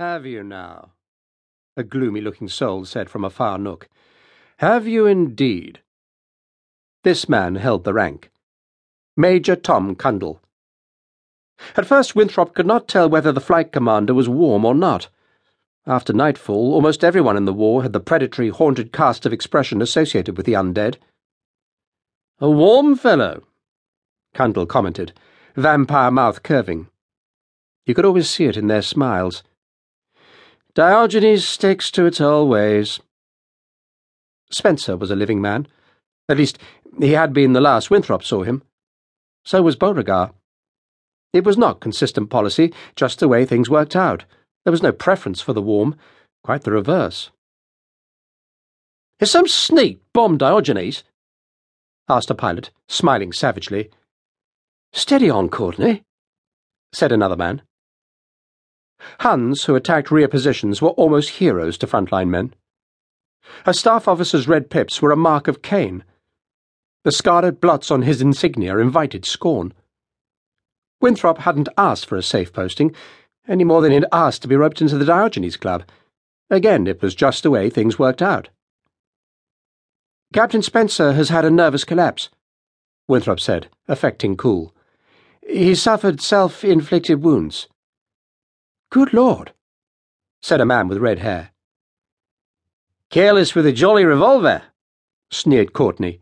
Have you now? A gloomy looking soul said from a far nook. Have you indeed? This man held the rank. Major Tom Cundall. At first, Winthrop could not tell whether the flight commander was warm or not. After nightfall, almost everyone in the war had the predatory, haunted cast of expression associated with the undead. A warm fellow, Cundall commented, vampire mouth curving. You could always see it in their smiles. Diogenes sticks to its old ways. Spencer was a living man. At least, he had been the last Winthrop saw him. So was Beauregard. It was not consistent policy, just the way things worked out. There was no preference for the warm, quite the reverse. Is some sneak bombed Diogenes? asked a pilot, smiling savagely. Steady on, Courtney, said another man. Huns who attacked rear positions were almost heroes to frontline men. A staff officer's red pips were a mark of Cain. The scarlet blots on his insignia invited scorn. Winthrop hadn't asked for a safe posting, any more than he'd asked to be roped into the Diogenes Club. Again, it was just the way things worked out. Captain Spencer has had a nervous collapse, Winthrop said, affecting cool. He suffered self inflicted wounds. Good Lord, said a man with red hair. Careless with a jolly revolver, sneered Courtney.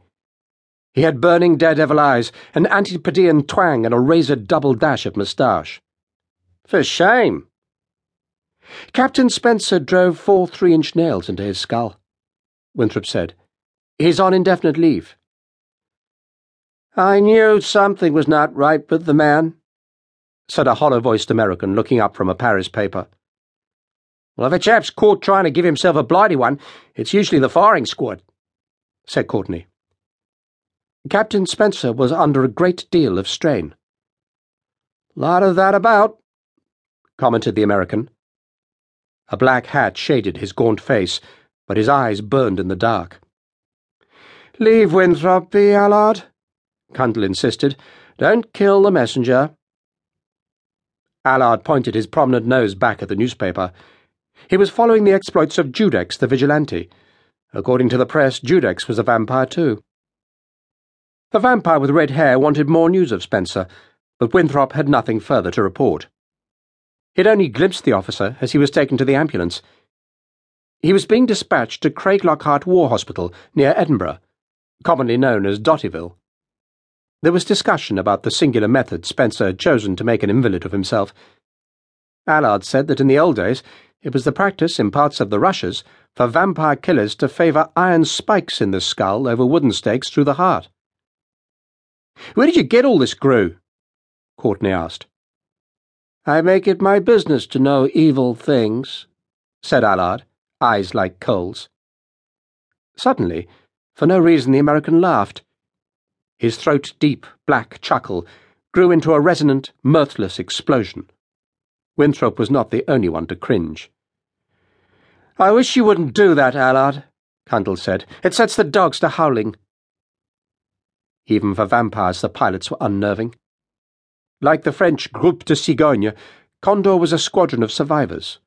He had burning daredevil eyes, an antipodean twang, and a razor double dash of moustache. For shame. Captain Spencer drove four three inch nails into his skull, Winthrop said. He's on indefinite leave. I knew something was not right with the man, said a hollow voiced American looking up from a Paris paper. Well, if a chap's caught trying to give himself a blighty one, it's usually the firing squad, said Courtney. Captain Spencer was under a great deal of strain. Lot of that about, commented the American. A black hat shaded his gaunt face, but his eyes burned in the dark. Leave Winthrop be, Allard, Cundall insisted. Don't kill the messenger. Allard pointed his prominent nose back at the newspaper. He was following the exploits of Judex the Vigilante. According to the press, Judex was a vampire too. The vampire with red hair wanted more news of Spencer, but Winthrop had nothing further to report. He'd only glimpsed the officer as he was taken to the ambulance. He was being dispatched to Craiglockhart War Hospital near Edinburgh, commonly known as Dottyville. There was discussion about the singular method Spencer had chosen to make an invalid of himself. Allard said that in the old days it was the practice in parts of the Russias for vampire killers to favour iron spikes in the skull over wooden stakes through the heart. Where did you get all this grew? Courtney asked. I make it my business to know evil things, said Allard, eyes like coals. Suddenly, for no reason, the American laughed. His throat deep, black chuckle grew into a resonant, mirthless explosion. Winthrop was not the only one to cringe. I wish you wouldn't do that, Allard, Cundall said. It sets the dogs to howling. Even for vampires, the pilots were unnerving. Like the French Groupe de Cigogne, Condor was a squadron of survivors.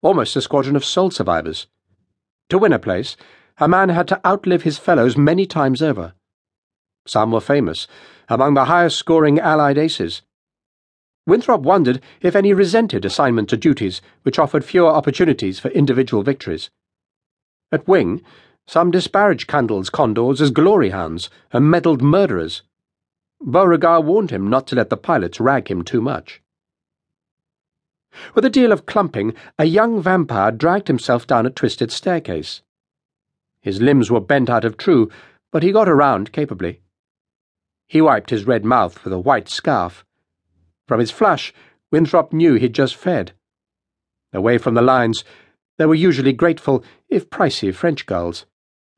Almost a squadron of soul survivors. To win a place, a man had to outlive his fellows many times over. Some were famous, among the highest scoring Allied aces. Winthrop wondered if any resented assignment to duties which offered fewer opportunities for individual victories. At Wing, some disparaged Cundall's condors as glory hounds and meddled murderers. Beauregard warned him not to let the pilots rag him too much. With a deal of clumping, a young vampire dragged himself down a twisted staircase. His limbs were bent out of true, but he got around capably. He wiped his red mouth with a white scarf. From his flush, Winthrop knew he'd just fed. Away from the lines, there were usually grateful, if pricey, French girls.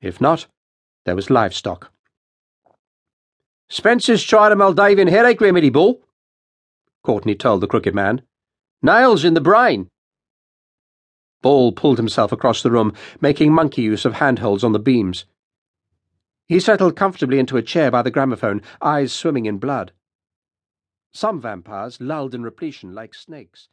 If not, there was livestock. Spencer's tried a Moldavian headache remedy, Ball, Courtney told the crooked man. Nails in the brain. Ball pulled himself across the room, making monkey use of handholds on the beams. He settled comfortably into a chair by the gramophone, eyes swimming in blood. Some vampires lulled in repletion like snakes.